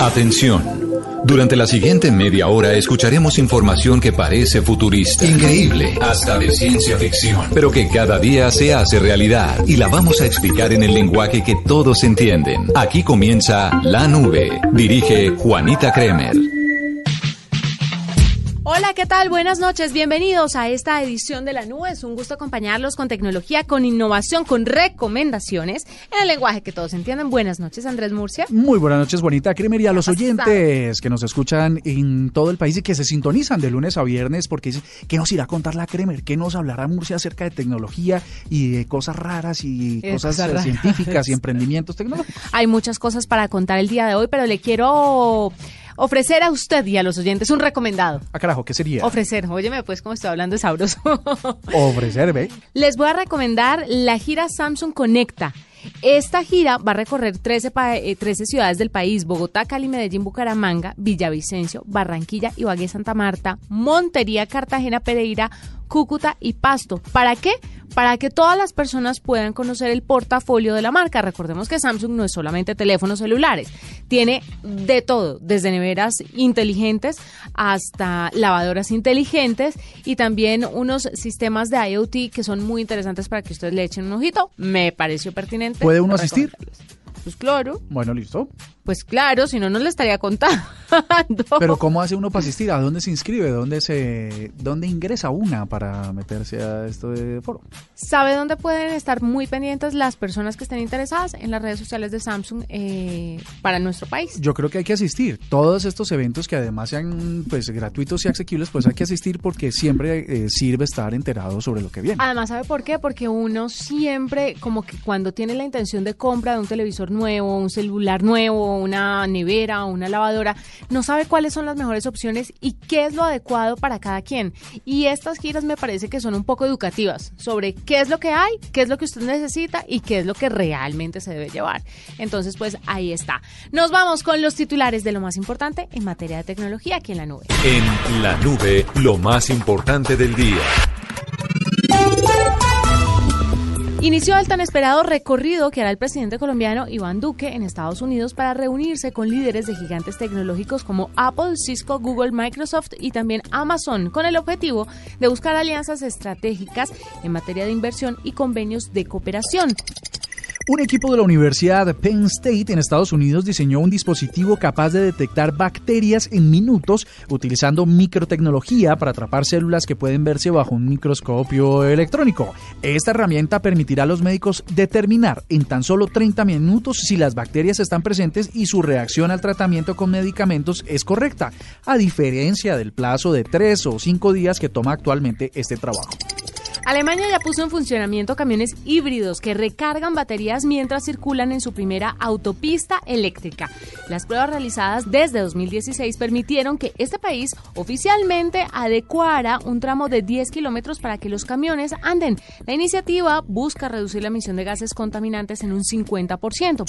Atención. Durante la siguiente media hora escucharemos información que parece futurista, increíble, hasta de ciencia ficción, pero que cada día se hace realidad y la vamos a explicar en el lenguaje que todos entienden. Aquí comienza La Nube. Dirige Juanita Kremer. Hola, ¿qué tal? Buenas noches. Bienvenidos a esta edición de La Nube. Es un gusto acompañarlos con tecnología, con innovación, con recomendaciones en el lenguaje que todos entienden. Buenas noches, Andrés Murcia. Muy buenas noches, bonita Kremer, y a los oyentes que nos escuchan en todo el país y que se sintonizan de lunes a viernes porque dicen, ¿qué nos irá a contar la Kremer? ¿Qué nos hablará Murcia acerca de tecnología y de cosas raras y cosas científicas y emprendimientos tecnológicos? Hay muchas cosas para contar el día de hoy, pero le quiero ofrecer a usted y a los oyentes un recomendado. Ah, carajo, ¿qué sería? Ofrecer. Óyeme, pues, como estoy hablando de sabroso. Ofrecer, ve. Les voy a recomendar la gira Samsung Conecta. Esta gira va a recorrer 13, 13, eh, ciudades del país, Bogotá, Cali, Medellín, Bucaramanga, Villavicencio, Barranquilla, Ibagué, Santa Marta, Montería, Cartagena, Pereira, Cúcuta y Pasto. ¿Para qué? Para que todas las personas puedan conocer el portafolio de la marca. Recordemos que Samsung no es solamente teléfonos celulares, tiene de todo, desde neveras inteligentes hasta lavadoras inteligentes y también unos sistemas de IoT que son muy interesantes para que ustedes le echen un ojito. Me pareció pertinente. ¿Puede uno asistir? Pues claro. Bueno, listo. Pues claro, si no, no le estaría contando. Pero ¿cómo hace uno para asistir? ¿A dónde se inscribe? ¿Dónde, se, ¿Dónde ingresa una para meterse a esto de foro? ¿Sabe dónde pueden estar muy pendientes las personas que estén interesadas? En las redes sociales de Samsung eh, para nuestro país. Yo creo que hay que asistir. Todos estos eventos que además sean pues gratuitos y asequibles, pues hay que asistir porque siempre eh, sirve estar enterado sobre lo que viene. Además, ¿sabe por qué? Porque uno siempre, como que cuando tiene la intención de compra de un televisor nuevo, un celular nuevo, una nevera o una lavadora, no sabe cuáles son las mejores opciones y qué es lo adecuado para cada quien. Y estas giras me parece que son un poco educativas sobre qué es lo que hay, qué es lo que usted necesita y qué es lo que realmente se debe llevar. Entonces, pues ahí está. Nos vamos con los titulares de lo más importante en materia de tecnología aquí en la nube. En la nube, lo más importante del día. Inició el tan esperado recorrido que hará el presidente colombiano Iván Duque en Estados Unidos para reunirse con líderes de gigantes tecnológicos como Apple, Cisco, Google, Microsoft y también Amazon, con el objetivo de buscar alianzas estratégicas en materia de inversión y convenios de cooperación. Un equipo de la Universidad Penn State en Estados Unidos diseñó un dispositivo capaz de detectar bacterias en minutos utilizando microtecnología para atrapar células que pueden verse bajo un microscopio electrónico. Esta herramienta permitirá a los médicos determinar en tan solo 30 minutos si las bacterias están presentes y su reacción al tratamiento con medicamentos es correcta, a diferencia del plazo de 3 o 5 días que toma actualmente este trabajo. Alemania ya puso en funcionamiento camiones híbridos que recargan baterías mientras circulan en su primera autopista eléctrica. Las pruebas realizadas desde 2016 permitieron que este país oficialmente adecuara un tramo de 10 kilómetros para que los camiones anden. La iniciativa busca reducir la emisión de gases contaminantes en un 50%.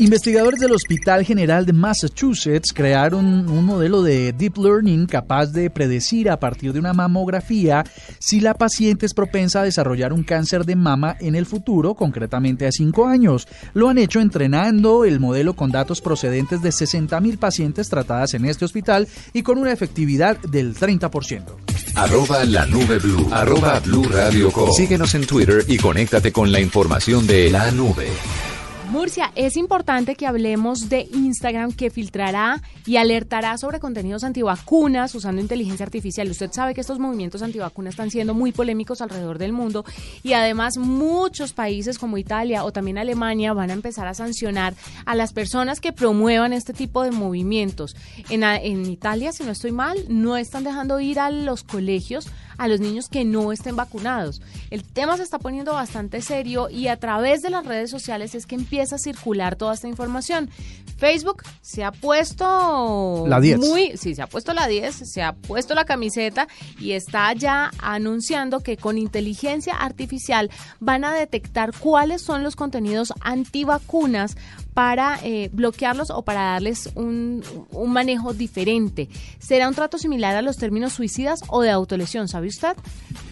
Investigadores del Hospital General de Massachusetts crearon un modelo de deep learning capaz de predecir a partir de una mamografía si la paciente es propensa a desarrollar un cáncer de mama en el futuro, concretamente a 5 años. Lo han hecho entrenando el modelo con datos procedentes de 60.000 pacientes tratadas en este hospital y con una efectividad del 30%. Arroba la nube blue. Arroba blue radio Síguenos en Twitter y conéctate con la información de la nube. Murcia, es importante que hablemos de Instagram que filtrará y alertará sobre contenidos antivacunas usando inteligencia artificial. Usted sabe que estos movimientos antivacunas están siendo muy polémicos alrededor del mundo y además muchos países como Italia o también Alemania van a empezar a sancionar a las personas que promuevan este tipo de movimientos. En, en Italia, si no estoy mal, no están dejando ir a los colegios a los niños que no estén vacunados. El tema se está poniendo bastante serio y a través de las redes sociales es que empieza a circular toda esta información. Facebook se ha puesto la 10. muy, sí, se ha puesto la 10, se ha puesto la camiseta y está ya anunciando que con inteligencia artificial van a detectar cuáles son los contenidos antivacunas para eh, bloquearlos o para darles un, un, manejo diferente. ¿Será un trato similar a los términos suicidas o de autolesión, sabe usted?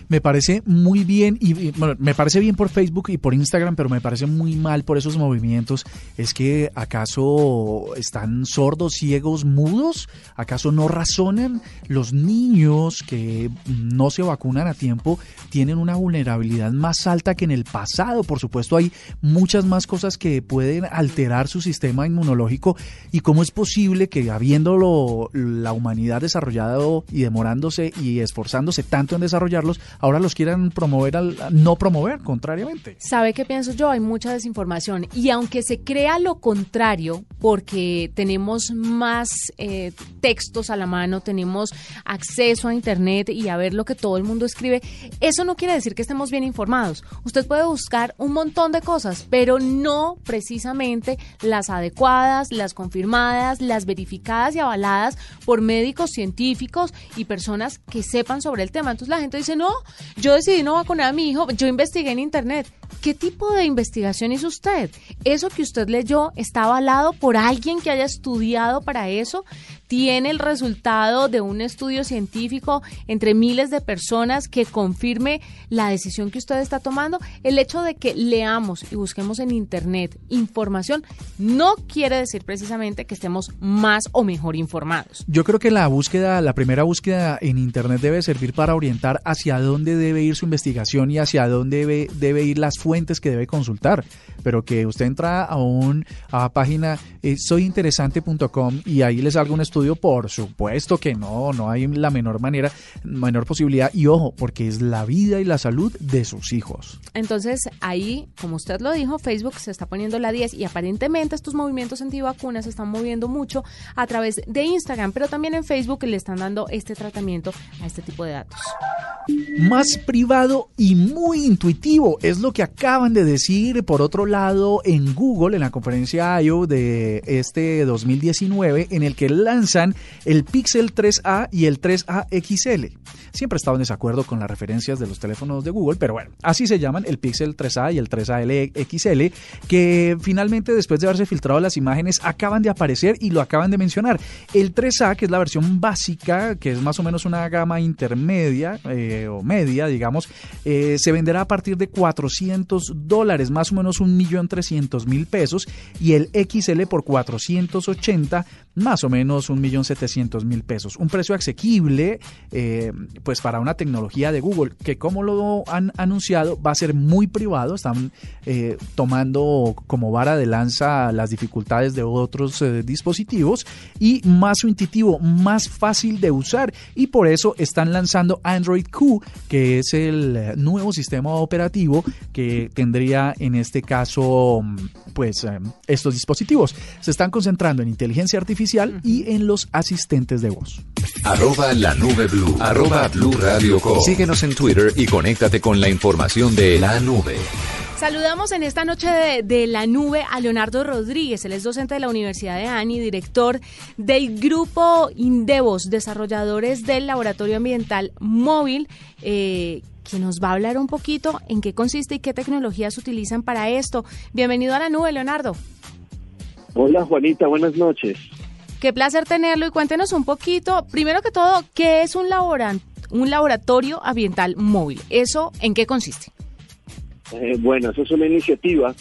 Me parece muy bien y, bueno, me parece bien por Facebook y por Instagram, pero me parece muy mal por esos movimientos. Es que acaso están sordos, ciegos, mudos? ¿Acaso no razonan? Los niños que no se vacunan a tiempo tienen una vulnerabilidad más alta que en el pasado. Por supuesto, hay muchas más cosas que pueden alterar su sistema inmunológico y cómo es posible que habiéndolo la humanidad desarrollado y demorándose y esforzándose tanto en desarrollarlos, ahora los quieran promover al no promover, contrariamente. ¿Sabe qué pienso yo? Hay mucha desinformación y aunque se crea lo contrario, porque tenemos más eh, textos a la mano, tenemos acceso a Internet y a ver lo que todo el mundo escribe, eso no quiere decir que estemos bien informados. Usted puede buscar un montón de cosas, pero no precisamente las adecuadas, las confirmadas, las verificadas y avaladas por médicos científicos y personas que sepan sobre el tema. Entonces la gente dice, no, yo decidí no vacunar a mi hijo, yo investigué en Internet. ¿Qué tipo de investigación hizo usted? ¿Eso que usted leyó está avalado por alguien que haya estudiado para eso? ¿Tiene el resultado de un estudio científico entre miles de personas que confirme la decisión que usted está tomando? El hecho de que leamos y busquemos en Internet información no quiere decir precisamente que estemos más o mejor informados. Yo creo que la búsqueda, la primera búsqueda en Internet debe servir para orientar hacia dónde debe ir su investigación y hacia dónde debe, ir las fuentes que debe consultar. Pero que usted entra a una página eh, soyinteresante.com y ahí les salga un estudio, por supuesto que no, no hay la menor manera, menor posibilidad. Y ojo, porque es la vida y la salud de sus hijos. Entonces ahí, como usted lo dijo, Facebook se está poniendo la 10 y aparentemente estos movimientos antivacunas se están moviendo mucho a través de Instagram, pero también en Facebook le están dando este tratamiento a este tipo de datos. Más privado y muy intuitivo es lo que acaban de decir, por otro lado, en Google, en la conferencia I.O. de este 2019, en el que lanzan el Pixel 3A y el 3A XL. Siempre he estado en desacuerdo con las referencias de los teléfonos de Google, pero bueno, así se llaman el Pixel 3A y el 3A XL, que finalmente después de haberse filtrado las imágenes acaban de aparecer y lo acaban de mencionar. El 3A, que es la versión básica, que es más o menos una gama intermedia eh, o media, digamos, eh, se venderá a partir de 400 dólares, más o menos un millón trescientos mil pesos, y el XL por 480, más o menos un millón setecientos mil pesos. Un precio asequible, eh, pues para una tecnología de Google, que como lo han anunciado, va a ser muy privado, están eh, tomando como vara de lanza las dificultades de otros dispositivos y más intuitivo, más fácil de usar, y por eso están lanzando Android Q, que es el nuevo sistema operativo que tendría en este caso pues estos dispositivos. Se están concentrando en inteligencia artificial y en los asistentes de voz. Arroba la nube blue. Arroba blue radio Síguenos en Twitter y conéctate con la información de la nube. Saludamos en esta noche de, la nube a Leonardo Rodríguez, él es docente de la Universidad de ANI, director del grupo Indevos, desarrolladores del Laboratorio Ambiental Móvil, eh, que nos va a hablar un poquito en qué consiste y qué tecnologías utilizan para esto. Bienvenido a la nube, Leonardo. Hola Juanita, buenas noches. Qué placer tenerlo y cuéntenos un poquito, primero que todo, ¿qué es un, un laboratorio ambiental móvil? ¿Eso en qué consiste? Eh, bueno, esa es una iniciativa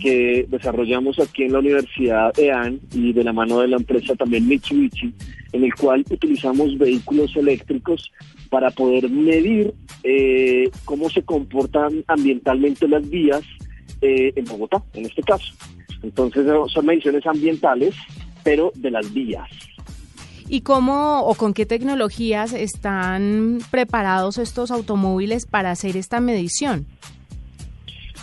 que desarrollamos aquí en la Universidad EAN y de la mano de la empresa también Mitsubishi, en el cual utilizamos vehículos eléctricos para poder medir eh, cómo se comportan ambientalmente las vías eh, en Bogotá, en este caso. Entonces son mediciones ambientales pero de las vías. ¿Y cómo o con qué tecnologías están preparados estos automóviles para hacer esta medición?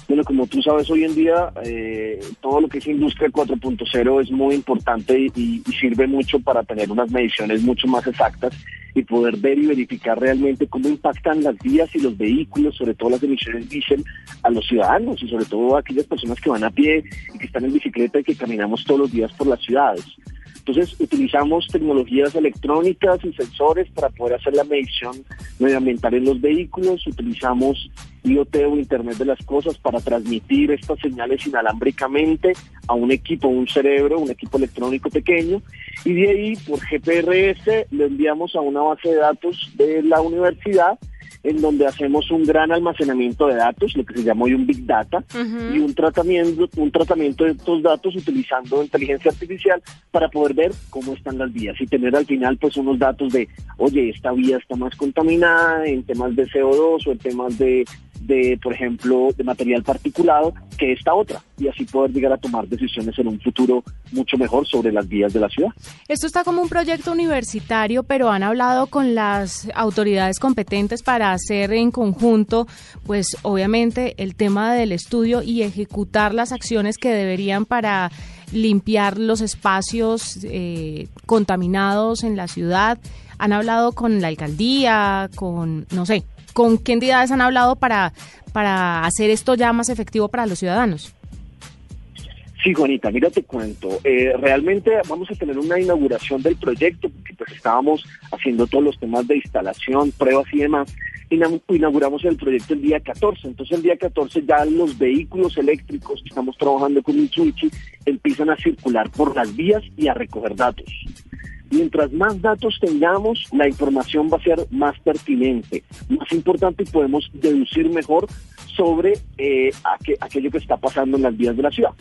Bueno, como tú sabes, hoy en día eh, todo lo que es industria 4.0 es muy importante y, sirve mucho para tener unas mediciones mucho más exactas y poder ver y verificar realmente cómo impactan las vías y los vehículos, sobre todo las emisiones diésel, a los ciudadanos y sobre todo a aquellas personas que van a pie y que están en bicicleta y que caminamos todos los días por las ciudades. Entonces utilizamos tecnologías electrónicas y sensores para poder hacer la medición medioambiental en los vehículos, utilizamos IoT o Internet de las Cosas para transmitir estas señales inalámbricamente a un equipo, un cerebro, un equipo electrónico pequeño, y de ahí por GPRS lo enviamos a una base de datos de la universidad en donde hacemos un gran almacenamiento de datos, lo que se llama hoy un Big Data, y un tratamiento, un tratamiento de estos datos utilizando inteligencia artificial para poder ver cómo están las vías y tener al final pues unos datos de, oye, esta vía está más contaminada en temas de CO2 o en temas de de, por ejemplo, de material particulado que esta otra y así poder llegar a tomar decisiones en un futuro mucho mejor sobre las vías de la ciudad. Esto está como un proyecto universitario, pero han hablado con las autoridades competentes para hacer en conjunto, pues obviamente el tema del estudio y ejecutar las acciones que deberían para limpiar los espacios eh, contaminados en la ciudad. Han hablado con la alcaldía, con, no sé, ¿Con qué entidades han hablado para, para hacer esto ya más efectivo para los ciudadanos? Sí, Juanita, mira, te cuento. Eh, realmente vamos a tener una inauguración del proyecto, porque pues estábamos haciendo todos los temas de instalación, pruebas y demás. Inauguramos el proyecto el día 14. Entonces, el día 14 ya los vehículos eléctricos que estamos trabajando con Mitsubishi empiezan a circular por las vías y a recoger datos. Mientras más datos tengamos, la información va a ser más pertinente, más importante y podemos deducir mejor sobre eh, aquello que está pasando en las vías de la ciudad.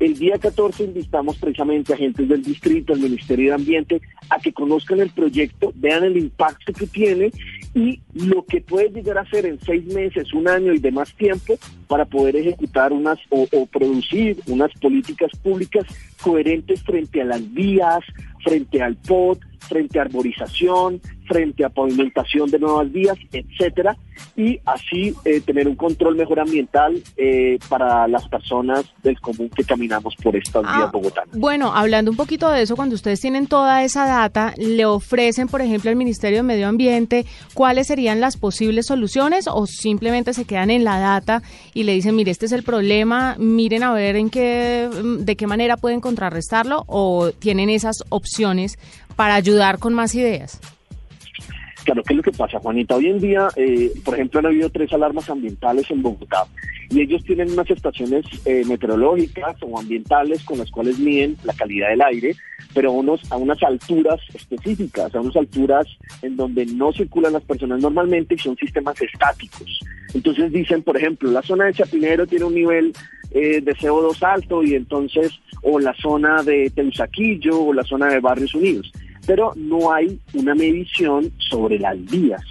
El día 14 invitamos precisamente a agentes del distrito, al Ministerio de Ambiente, a que conozcan el proyecto, vean el impacto que tiene y lo que puede llegar a ser en seis meses, un año y demás tiempo para poder ejecutar unas o producir unas políticas públicas coherentes frente a las vías, frente al POT, frente a arborización, frente a pavimentación de nuevas vías, etcétera, y así eh, tener un control mejor ambiental eh, para las personas del común que caminamos por estas vías ah, bogotanas. Bueno, hablando un poquito de eso, cuando ustedes tienen toda esa data, ¿le ofrecen, por ejemplo, al Ministerio de Medio Ambiente cuáles serían las posibles soluciones o simplemente se quedan en la data y le dicen, mire, este es el problema, miren a ver en qué, de qué manera pueden contrarrestarlo o tienen esas opciones para ayudar con más ideas? Claro, ¿qué es lo que pasa, Juanita? Hoy en día, eh, por ejemplo, han habido tres alarmas ambientales en Bogotá y ellos tienen unas estaciones eh, meteorológicas o ambientales con las cuales miden la calidad del aire, pero unos, a unas alturas específicas, a unas alturas en donde no circulan las personas normalmente y son sistemas estáticos. Entonces dicen, por ejemplo, la zona de Chapinero tiene un nivel eh, de CO2 alto y entonces, o la zona de Teusaquillo o la zona de Barrios Unidos pero no hay una medición sobre las vías.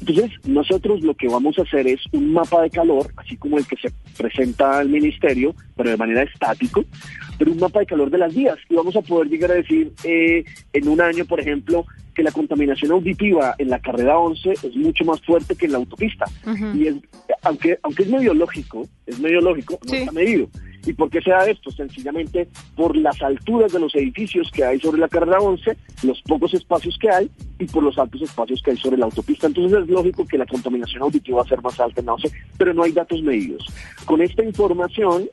Entonces, nosotros lo que vamos a hacer es un mapa de calor, así como el que se presenta al ministerio, pero de manera estático, pero un mapa de calor de las vías. Y vamos a poder llegar a decir eh, en un año, por ejemplo, que la contaminación auditiva en la carrera 11 es mucho más fuerte que en la autopista. Y aunque, aunque es medio lógico, es medio lógico, no está medido. ¿Y por qué se da esto? Sencillamente por las alturas de los edificios que hay sobre la carrera 11, los pocos espacios que hay y por los altos espacios que hay sobre la autopista. Entonces es lógico que la contaminación auditiva va a ser más alta en la 11, pero no hay datos medidos. Con esta información,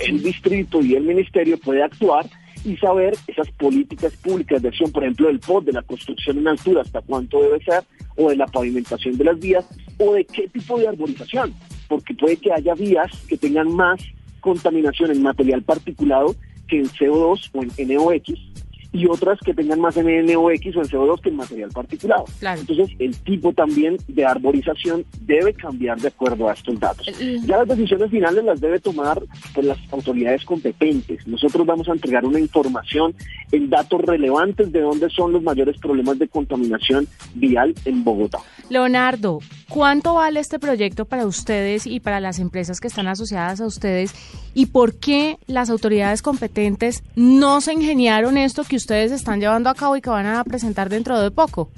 el distrito y el ministerio puede actuar y saber esas políticas públicas de acción, por ejemplo, del POD, de la construcción en altura, hasta cuánto debe ser, o de la pavimentación de las vías, o de qué tipo de arborización, porque puede que haya vías que tengan más contaminación en material particulado que en CO2 o en NOx y otras que tengan más en NOx o en CO2 que en material particulado. Entonces, el tipo también de arborización debe cambiar de acuerdo a estos datos. Ya las decisiones finales las debe tomar pues, las autoridades competentes. Nosotros vamos a entregar una información en datos relevantes de dónde son los mayores problemas de contaminación vial en Bogotá. Leonardo, ¿cuánto vale este proyecto para ustedes y para las empresas que están asociadas a ustedes? ¿Y por qué las autoridades competentes no se ingeniaron esto que ustedes están llevando a cabo y que van a presentar dentro de poco?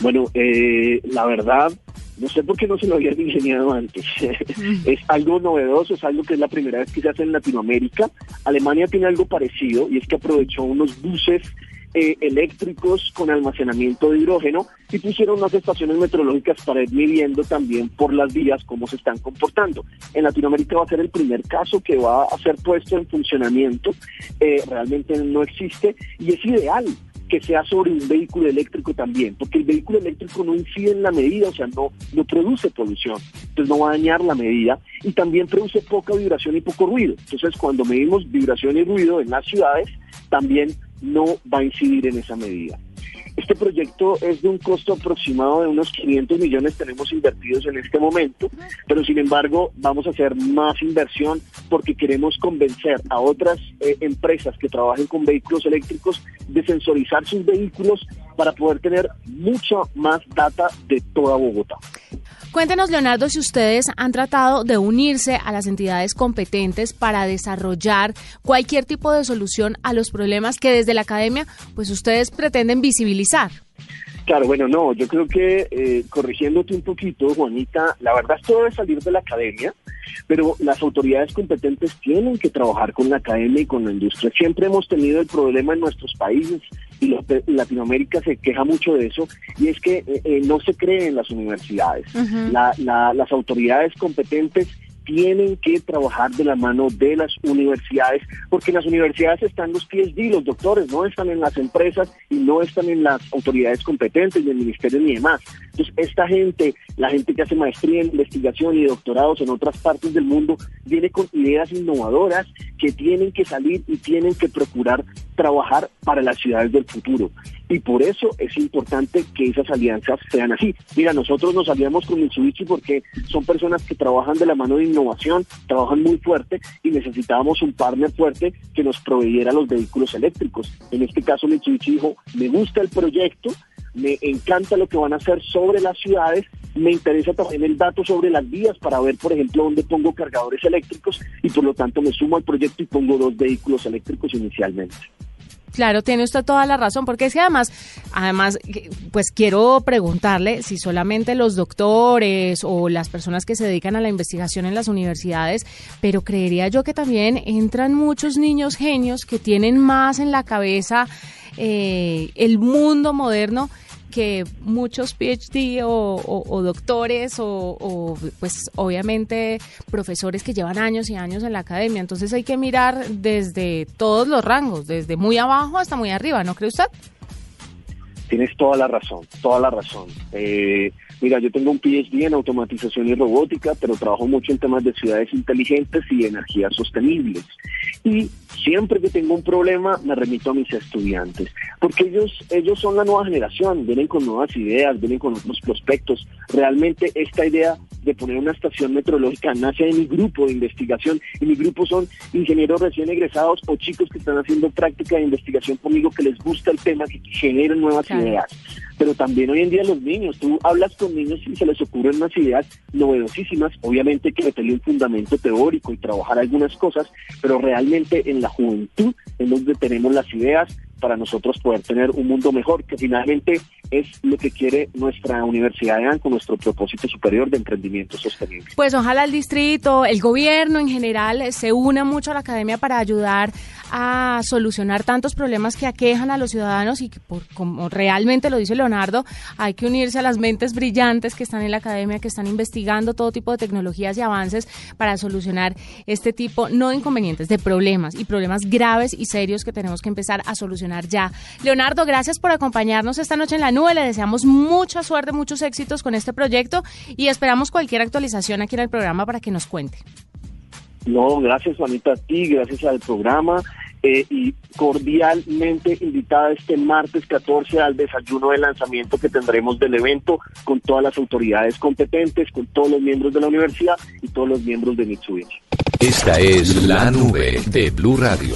Bueno, eh, la verdad, no sé por qué no se lo habían ingeniado antes. es algo novedoso, es algo que es la primera vez que se hace en Latinoamérica. Alemania tiene algo parecido y es que aprovechó unos buses eh, eléctricos con almacenamiento de hidrógeno y pusieron unas estaciones meteorológicas para ir midiendo también por las vías cómo se están comportando. En Latinoamérica va a ser el primer caso que va a ser puesto en funcionamiento, eh, realmente no existe y es ideal que sea sobre un vehículo eléctrico también, porque el vehículo eléctrico no incide en la medida, o sea, no, no produce polución, entonces no va a dañar la medida y también produce poca vibración y poco ruido. Entonces, cuando medimos vibración y ruido en las ciudades, también no va a incidir en esa medida. Este proyecto es de un costo aproximado de unos 500 millones tenemos invertidos en este momento, pero sin embargo vamos a hacer más inversión porque queremos convencer a otras eh, empresas que trabajen con vehículos eléctricos de sensorizar sus vehículos para poder tener mucha más data de toda Bogotá. Cuéntenos, Leonardo, si ustedes han tratado de unirse a las entidades competentes para desarrollar cualquier tipo de solución a los problemas que desde la academia, pues ustedes pretenden visibilizar. Claro, bueno, no, yo creo que eh, corrigiéndote un poquito, Juanita, la verdad esto debe salir de la academia, pero las autoridades competentes tienen que trabajar con la academia y con la industria. Siempre hemos tenido el problema en nuestros países y Latinoamérica se queja mucho de eso, y es que eh, eh, no se cree en las universidades. las autoridades competentes tienen que trabajar de la mano de las universidades, porque en las universidades están los PhD, los doctores, no están en las empresas y no están en las autoridades competentes, ni el ministerio ni demás. Entonces, esta gente, la gente que hace maestría en investigación y doctorados en otras partes del mundo, viene con ideas innovadoras que tienen que salir y tienen que procurar trabajar para las ciudades del futuro. Y por eso es importante que esas alianzas sean así. Mira, nosotros nos aliamos con Mitsubishi porque son personas que trabajan de la mano de innovación, trabajan muy fuerte y necesitábamos un partner fuerte que nos proveyera los vehículos eléctricos. En este caso Mitsubishi dijo, me gusta el proyecto, me encanta lo que van a hacer sobre las ciudades, me interesa también el dato sobre las vías para ver, por ejemplo, dónde pongo cargadores eléctricos y por lo tanto me sumo al proyecto y pongo dos vehículos eléctricos inicialmente. Claro, tiene usted toda la razón, porque es que además, además, pues quiero preguntarle si solamente los doctores o las personas que se dedican a la investigación en las universidades, pero creería yo que también entran muchos niños genios que tienen más en la cabeza eh, el mundo moderno que muchos PhD o, doctores o, pues obviamente profesores que llevan años y años en la academia. Entonces hay que mirar desde todos los rangos, desde muy abajo hasta muy arriba, ¿no cree usted? Tienes toda la razón, toda la razón. Eh, mira, yo tengo un PhD en automatización y robótica, pero trabajo mucho en temas de ciudades inteligentes y energías sostenibles. Y siempre que tengo un problema me remito a mis estudiantes, porque ellos, ellos son la nueva generación, vienen con nuevas ideas, vienen con otros prospectos. Realmente esta idea de poner una estación meteorológica nace de mi grupo de investigación y mi grupo son ingenieros recién egresados o chicos que están haciendo práctica de investigación conmigo que les gusta el tema, que generan nuevas ideas. Pero también hoy en día los niños, tú hablas con niños y se les ocurren unas ideas novedosísimas, obviamente que meterle un fundamento teórico y trabajar algunas cosas, pero realmente en la juventud es donde tenemos las ideas para nosotros poder tener un mundo mejor, que finalmente es lo que quiere nuestra Universidad de con nuestro propósito superior de emprendimiento sostenible. Pues ojalá el distrito, el gobierno en general se una mucho a la academia para ayudar a solucionar tantos problemas que aquejan a los ciudadanos y que, por, como realmente lo dice Leonardo, hay que unirse a las mentes brillantes que están en la academia, que están investigando todo tipo de tecnologías y avances para solucionar este tipo, no de inconvenientes, de problemas y problemas graves y serios que tenemos que empezar a solucionar ya. Leonardo, gracias por acompañarnos esta noche en la nube. Le deseamos mucha suerte, muchos éxitos con este proyecto y esperamos cualquier actualización aquí en el programa para que nos cuente. No, gracias Juanita a ti, gracias al programa eh, y cordialmente invitada este martes 14 al desayuno de lanzamiento que tendremos del evento con todas las autoridades competentes, con todos los miembros de la universidad y todos los miembros de Mitsubishi. Esta es la nube de Blue Radio.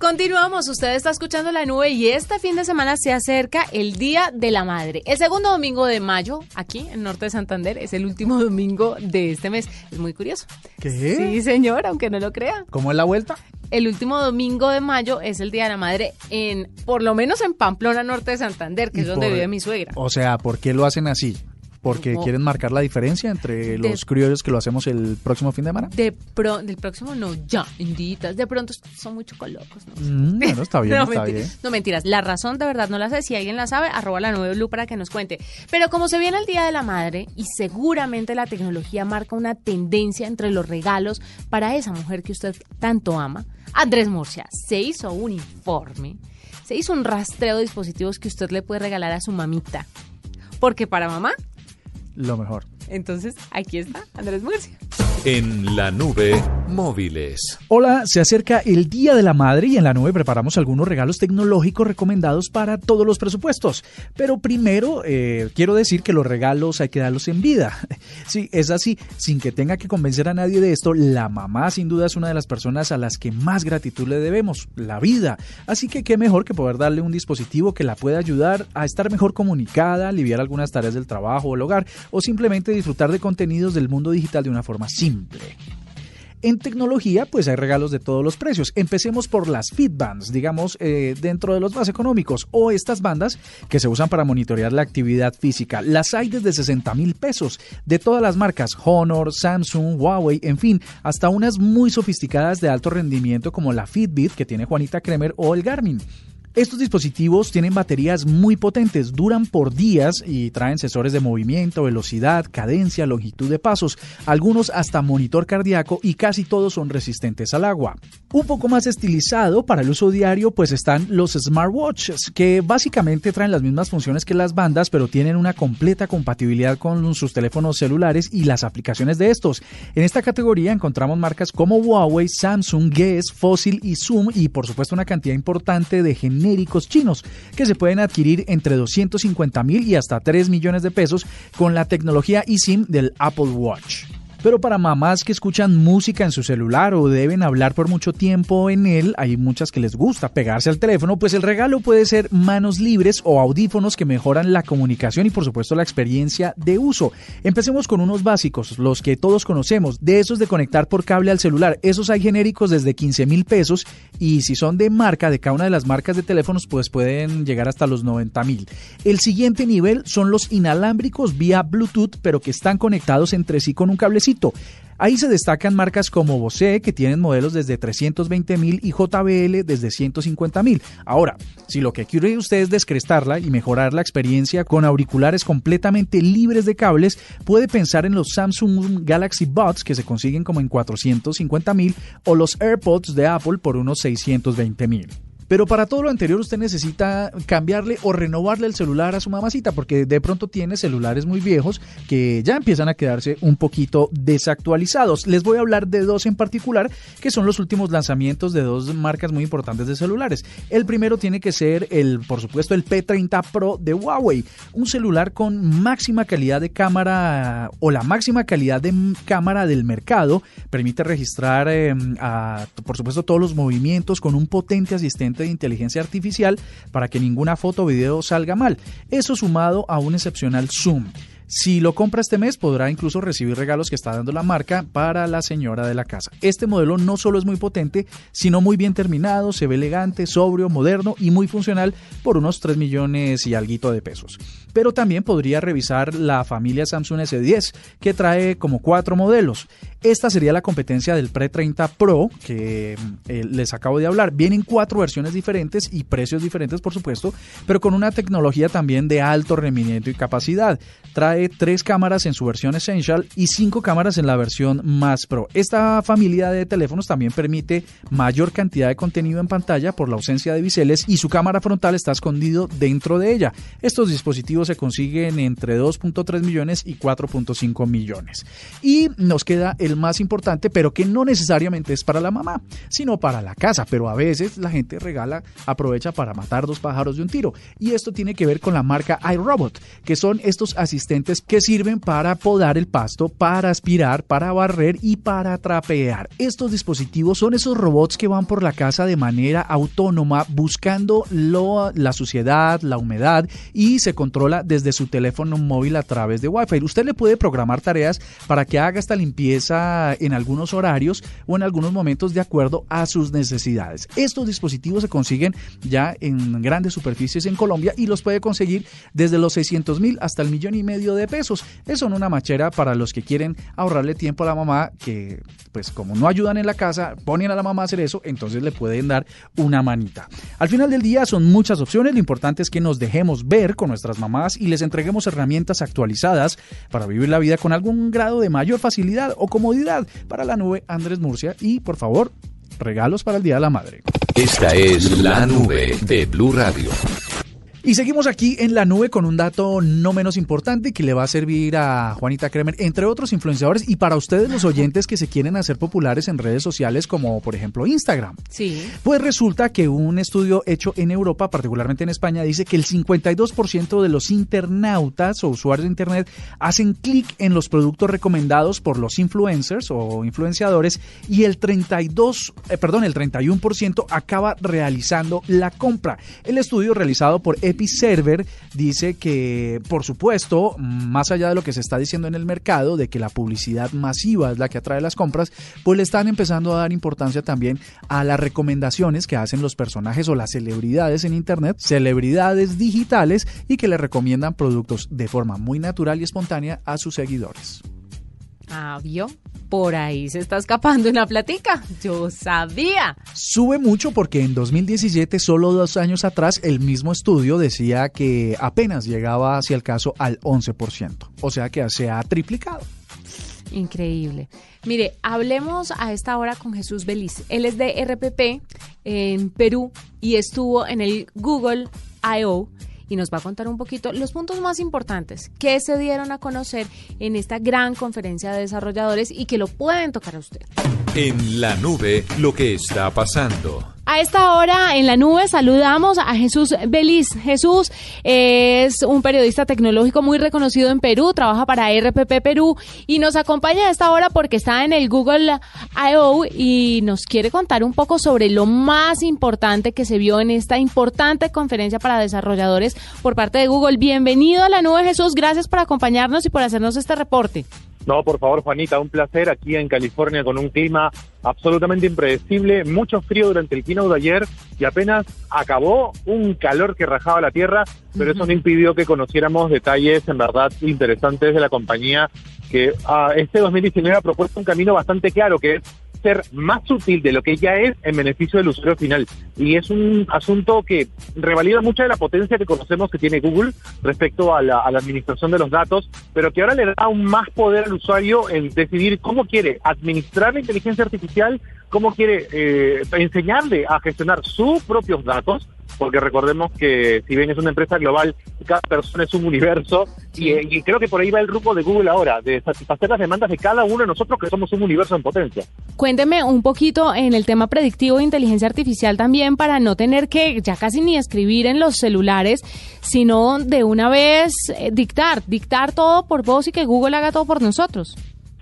Continuamos, usted está escuchando la nube y este fin de semana se acerca el Día de la Madre. El segundo domingo de mayo, aquí en Norte de Santander, es el último domingo de este mes. Es muy curioso. ¿Qué? Sí, señor, aunque no lo crea. ¿Cómo es la vuelta? El último domingo de mayo es el Día de la Madre en, por lo menos en Pamplona, Norte de Santander, que es donde vive mi suegra. O sea, ¿por qué lo hacen así? Porque quieren marcar la diferencia entre los criollos que lo hacemos el próximo fin de semana. De del próximo no, ya, inditas. De pronto son muy chocolocos. ¿no? Mm, bueno, está bien, está bien. No, mentiras. La razón de verdad no la sé. Si alguien la sabe, arroba la 9 Blue para que nos cuente. Pero como se viene el Día de la Madre y seguramente la tecnología marca una tendencia entre los regalos para esa mujer que usted tanto ama, Andrés Murcia se hizo un informe, se hizo un rastreo de dispositivos que usted le puede regalar a su mamita. Porque para mamá lo mejor. Entonces, aquí está Andrés Murcia. En la nube, móviles. Hola, se acerca el Día de la Madre y en la nube preparamos algunos regalos tecnológicos recomendados para todos los presupuestos. Pero primero, eh, quiero decir que los regalos hay que darlos en vida. Sí, es así, sin que tenga que convencer a nadie de esto, la mamá sin duda es una de las personas a las que más gratitud le debemos, la vida. Así que qué mejor que poder darle un dispositivo que la pueda ayudar a estar mejor comunicada, aliviar algunas tareas del trabajo o el hogar, o simplemente disfrutar de contenidos del mundo digital de una forma simple en tecnología, pues hay regalos de todos los precios. Empecemos por las Fitbands, digamos, eh, dentro de los más económicos, o estas bandas que se usan para monitorear la actividad física. Las hay desde 60 mil pesos, de todas las marcas, Honor, Samsung, Huawei, en fin, hasta unas muy sofisticadas de alto rendimiento como la Fitbit que tiene Juanita Kremer o el Garmin. Estos dispositivos tienen baterías muy potentes, duran por días y traen sensores de movimiento, velocidad, cadencia, longitud de pasos, algunos hasta monitor cardíaco y casi todos son resistentes al agua. Un poco más estilizado para el uso diario pues están los smartwatches, que básicamente traen las mismas funciones que las bandas pero tienen una completa compatibilidad con sus teléfonos celulares y las aplicaciones de estos. En esta categoría encontramos marcas como Huawei, Samsung, Guess, Fossil y Zoom y por supuesto una cantidad importante de genéricos chinos que se pueden adquirir entre 250 mil y hasta 3 millones de pesos con la tecnología eSIM del Apple Watch. Pero para mamás que escuchan música en su celular o deben hablar por mucho tiempo en él, hay muchas que les gusta pegarse al teléfono, pues el regalo puede ser manos libres o audífonos que mejoran la comunicación y por supuesto la experiencia de uso. Empecemos con unos básicos, los que todos conocemos, de esos de conectar por cable al celular. Esos hay genéricos desde 15 mil pesos y si son de marca, de cada una de las marcas de teléfonos, pues pueden llegar hasta los 90 mil. El siguiente nivel son los inalámbricos vía Bluetooth, pero que están conectados entre sí con un cablecito Ahí se destacan marcas como Bose, que tienen modelos desde 320 mil, y JBL desde 150 mil. Ahora, si lo que quiere usted es descrestarla y mejorar la experiencia con auriculares completamente libres de cables, puede pensar en los Samsung Galaxy Buds, que se consiguen como en 450 mil, o los AirPods de Apple por unos 620 mil. Pero para todo lo anterior usted necesita cambiarle o renovarle el celular a su mamacita porque de pronto tiene celulares muy viejos que ya empiezan a quedarse un poquito desactualizados. Les voy a hablar de dos en particular que son los últimos lanzamientos de dos marcas muy importantes de celulares. El primero tiene que ser el, por supuesto, el P30 Pro de Huawei, un celular con máxima calidad de cámara o la máxima calidad de cámara del mercado. Permite registrar, em, por supuesto, todos los movimientos con un potente asistente de inteligencia artificial para que ninguna foto o video salga mal. Eso sumado a un excepcional zoom. Si lo compra este mes, podrá incluso recibir regalos que está dando la marca para la señora de la casa. Este modelo no solo es muy potente, sino muy bien terminado, se ve elegante, sobrio, moderno y muy funcional por unos 3 millones y algo de pesos. Pero también podría revisar la familia Samsung S10, que trae como cuatro modelos. Esta sería la competencia del Pre 30 Pro, que eh, les acabo de hablar. Vienen cuatro versiones diferentes y precios diferentes, por supuesto, pero con una tecnología también de alto rendimiento y capacidad. Trae tres cámaras en su versión Essential y cinco cámaras en la versión más Pro. Esta familia de teléfonos también permite mayor cantidad de contenido en pantalla por la ausencia de biseles y su cámara frontal está escondido dentro de ella. Estos dispositivos se consiguen entre 2.3 millones y 4.5 millones. Y nos queda el más importante, pero que no necesariamente es para la mamá, sino para la casa. Pero a veces la gente regala, aprovecha para matar dos pájaros de un tiro. Y esto tiene que ver con la marca iRobot, que son estos asistentes que sirven para podar el pasto, para aspirar, para barrer y para trapear. Estos dispositivos son esos robots que van por la casa de manera autónoma buscando la suciedad, la humedad y se controla desde su teléfono móvil a través de Wi-Fi. Usted le puede programar tareas para que haga esta limpieza en algunos horarios o en algunos momentos de acuerdo a sus necesidades. Estos dispositivos se consiguen ya en grandes superficies en Colombia y los puede conseguir desde los 600 mil hasta el millón y medio de pesos. Es una machera para los que quieren ahorrarle tiempo a la mamá que pues como no ayudan en la casa, ponen a la mamá a hacer eso, entonces le pueden dar una manita. Al final del día son muchas opciones, lo importante es que nos dejemos ver con nuestras mamás y les entreguemos herramientas actualizadas para vivir la vida con algún grado de mayor facilidad o como para la nube Andrés Murcia y por favor, regalos para el Día de la Madre. Esta es la nube de Blue Radio. Y seguimos aquí en la nube con un dato no menos importante que le va a servir a Juanita Kremer, entre otros influenciadores, y para ustedes los oyentes que se quieren hacer populares en redes sociales como por ejemplo Instagram. Sí. Pues resulta que un estudio hecho en Europa, particularmente en España, dice que el 52% de los internautas o usuarios de Internet hacen clic en los productos recomendados por los influencers o influenciadores y el 32, eh, perdón, el 31% acaba realizando la compra. El estudio realizado por Episerver dice que, por supuesto, más allá de lo que se está diciendo en el mercado, de que la publicidad masiva es la que atrae las compras, pues le están empezando a dar importancia también a las recomendaciones que hacen los personajes o las celebridades en Internet, celebridades digitales y que le recomiendan productos de forma muy natural y espontánea a sus seguidores. Ah, ¿vio? Por ahí se está escapando una platica. Yo sabía. Sube mucho porque en 2017, solo dos años atrás, el mismo estudio decía que apenas llegaba hacia el caso al 11%. O sea que se ha triplicado. Increíble. Mire, hablemos a esta hora con Jesús Beliz. Él es de RPP en Perú y estuvo en el Google I.O y nos va a contar un poquito los puntos más importantes que se dieron a conocer en esta gran conferencia de desarrolladores y que lo pueden tocar a usted. En la nube, lo que está pasando. A esta hora en la nube saludamos a Jesús Beliz. Jesús es un periodista tecnológico muy reconocido en Perú, trabaja para RPP Perú y nos acompaña a esta hora porque está en el Google I.O. y nos quiere contar un poco sobre lo más importante que se vio en esta importante conferencia para desarrolladores por parte de Google. Bienvenido a la nube Jesús, gracias por acompañarnos y por hacernos este reporte. No, por favor, Juanita, un placer aquí en California con un clima absolutamente impredecible, mucho frío durante el keynote de ayer y apenas acabó un calor que rajaba la tierra, pero eso no impidió que conociéramos detalles en verdad interesantes de la compañía que ah, este 2019 ha propuesto un camino bastante claro que es ser más útil de lo que ya es en beneficio del usuario final. Y es un asunto que revalida mucha de la potencia que conocemos que tiene Google respecto a la, administración de los datos, pero que ahora le da aún más poder al usuario en decidir cómo quiere administrar la inteligencia artificial, cómo quiere eh, enseñarle a gestionar sus propios datos porque recordemos que si bien es una empresa global, cada persona es un universo y, creo que por ahí va el grupo de Google ahora, de satisfacer las demandas de cada uno de nosotros que somos un universo en potencia. Cuénteme un poquito en el tema predictivo de inteligencia artificial también para no tener que ya casi ni escribir en los celulares, sino de una vez eh, dictar, dictar todo por voz y que Google haga todo por nosotros.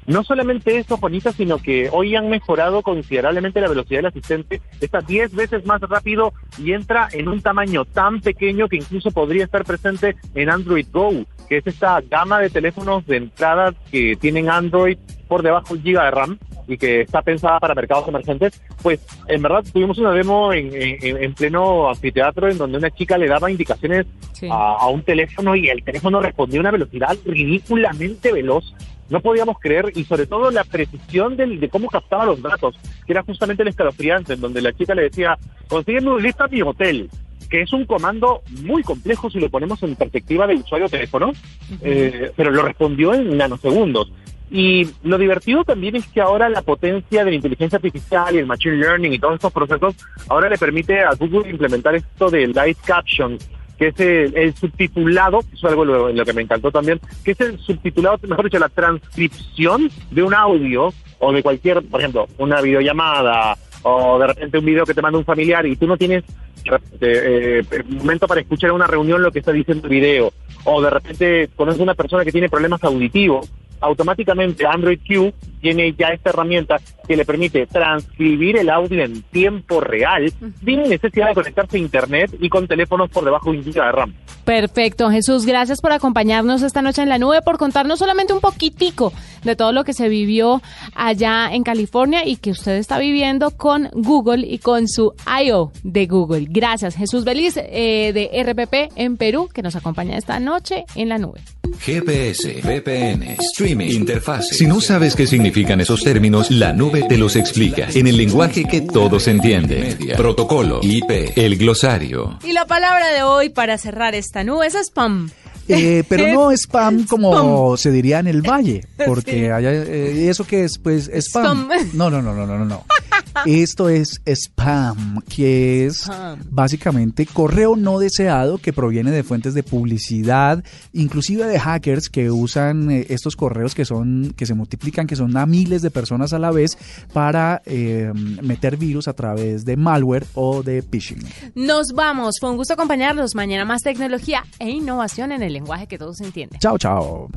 No solamente eso, Juanita, sino que hoy han mejorado considerablemente la velocidad del asistente. Está 10 veces más rápido y entra en un tamaño tan pequeño que incluso podría estar presente en Android Go, que es esta gama de teléfonos de entrada que tienen Android por debajo de un giga de RAM y que está pensada para mercados emergentes, pues en verdad tuvimos una demo en, pleno anfiteatro en donde una chica le daba indicaciones a, a, un teléfono y el teléfono respondía a una velocidad ridículamente veloz no podíamos creer y sobre todo la precisión de cómo captaba los datos, que era justamente el escalofriante, en donde la chica le decía, consígueme un lista mi hotel, que es un comando muy complejo si lo ponemos en perspectiva del usuario teléfono, eh, pero lo respondió en nanosegundos. Y lo divertido también es que ahora la potencia de la inteligencia artificial y el machine learning y todos estos procesos ahora le permite a Google implementar esto de live caption, que es el, subtitulado, eso es algo en lo que me encantó también, que es el subtitulado, mejor dicho, la transcripción de un audio o de cualquier, por ejemplo, una videollamada o de repente un video que te manda un familiar y tú no tienes eh, momento para escuchar en una reunión lo que está diciendo el video o de repente conoces a una persona que tiene problemas auditivos automáticamente Android Q tiene ya esta herramienta que le permite transcribir el audio en tiempo real sin necesidad de conectarse a Internet y con teléfonos por debajo de un giga de RAM. Perfecto, Jesús, gracias por acompañarnos esta noche en la nube, por contarnos solamente un poquitico de todo lo que se vivió allá en California y que usted está viviendo con Google y con su I.O. de Google. Gracias, Jesús Beliz eh, de RPP en Perú, que nos acompaña esta noche en la nube. GPS, VPN, streaming, interfaz. Si no sabes qué significan esos términos, la nube te los explica en el lenguaje que todos entienden. Protocolo, IP, el glosario. Y la palabra de hoy para cerrar esta nube es spam. Eh, pero no spam como se diría en el valle, porque allá, eh, eso que es, pues, spam. No, no, no, no, no, no. Esto es spam, que es básicamente correo no deseado que proviene de fuentes de publicidad, inclusive de hackers que usan eh, estos correos que son que se multiplican, que son a miles de personas a la vez para eh, meter virus a través de malware o de phishing. Nos vamos. Fue un gusto acompañarlos. Mañana más tecnología e innovación en el lenguaje que todos entienden. Chao, chao.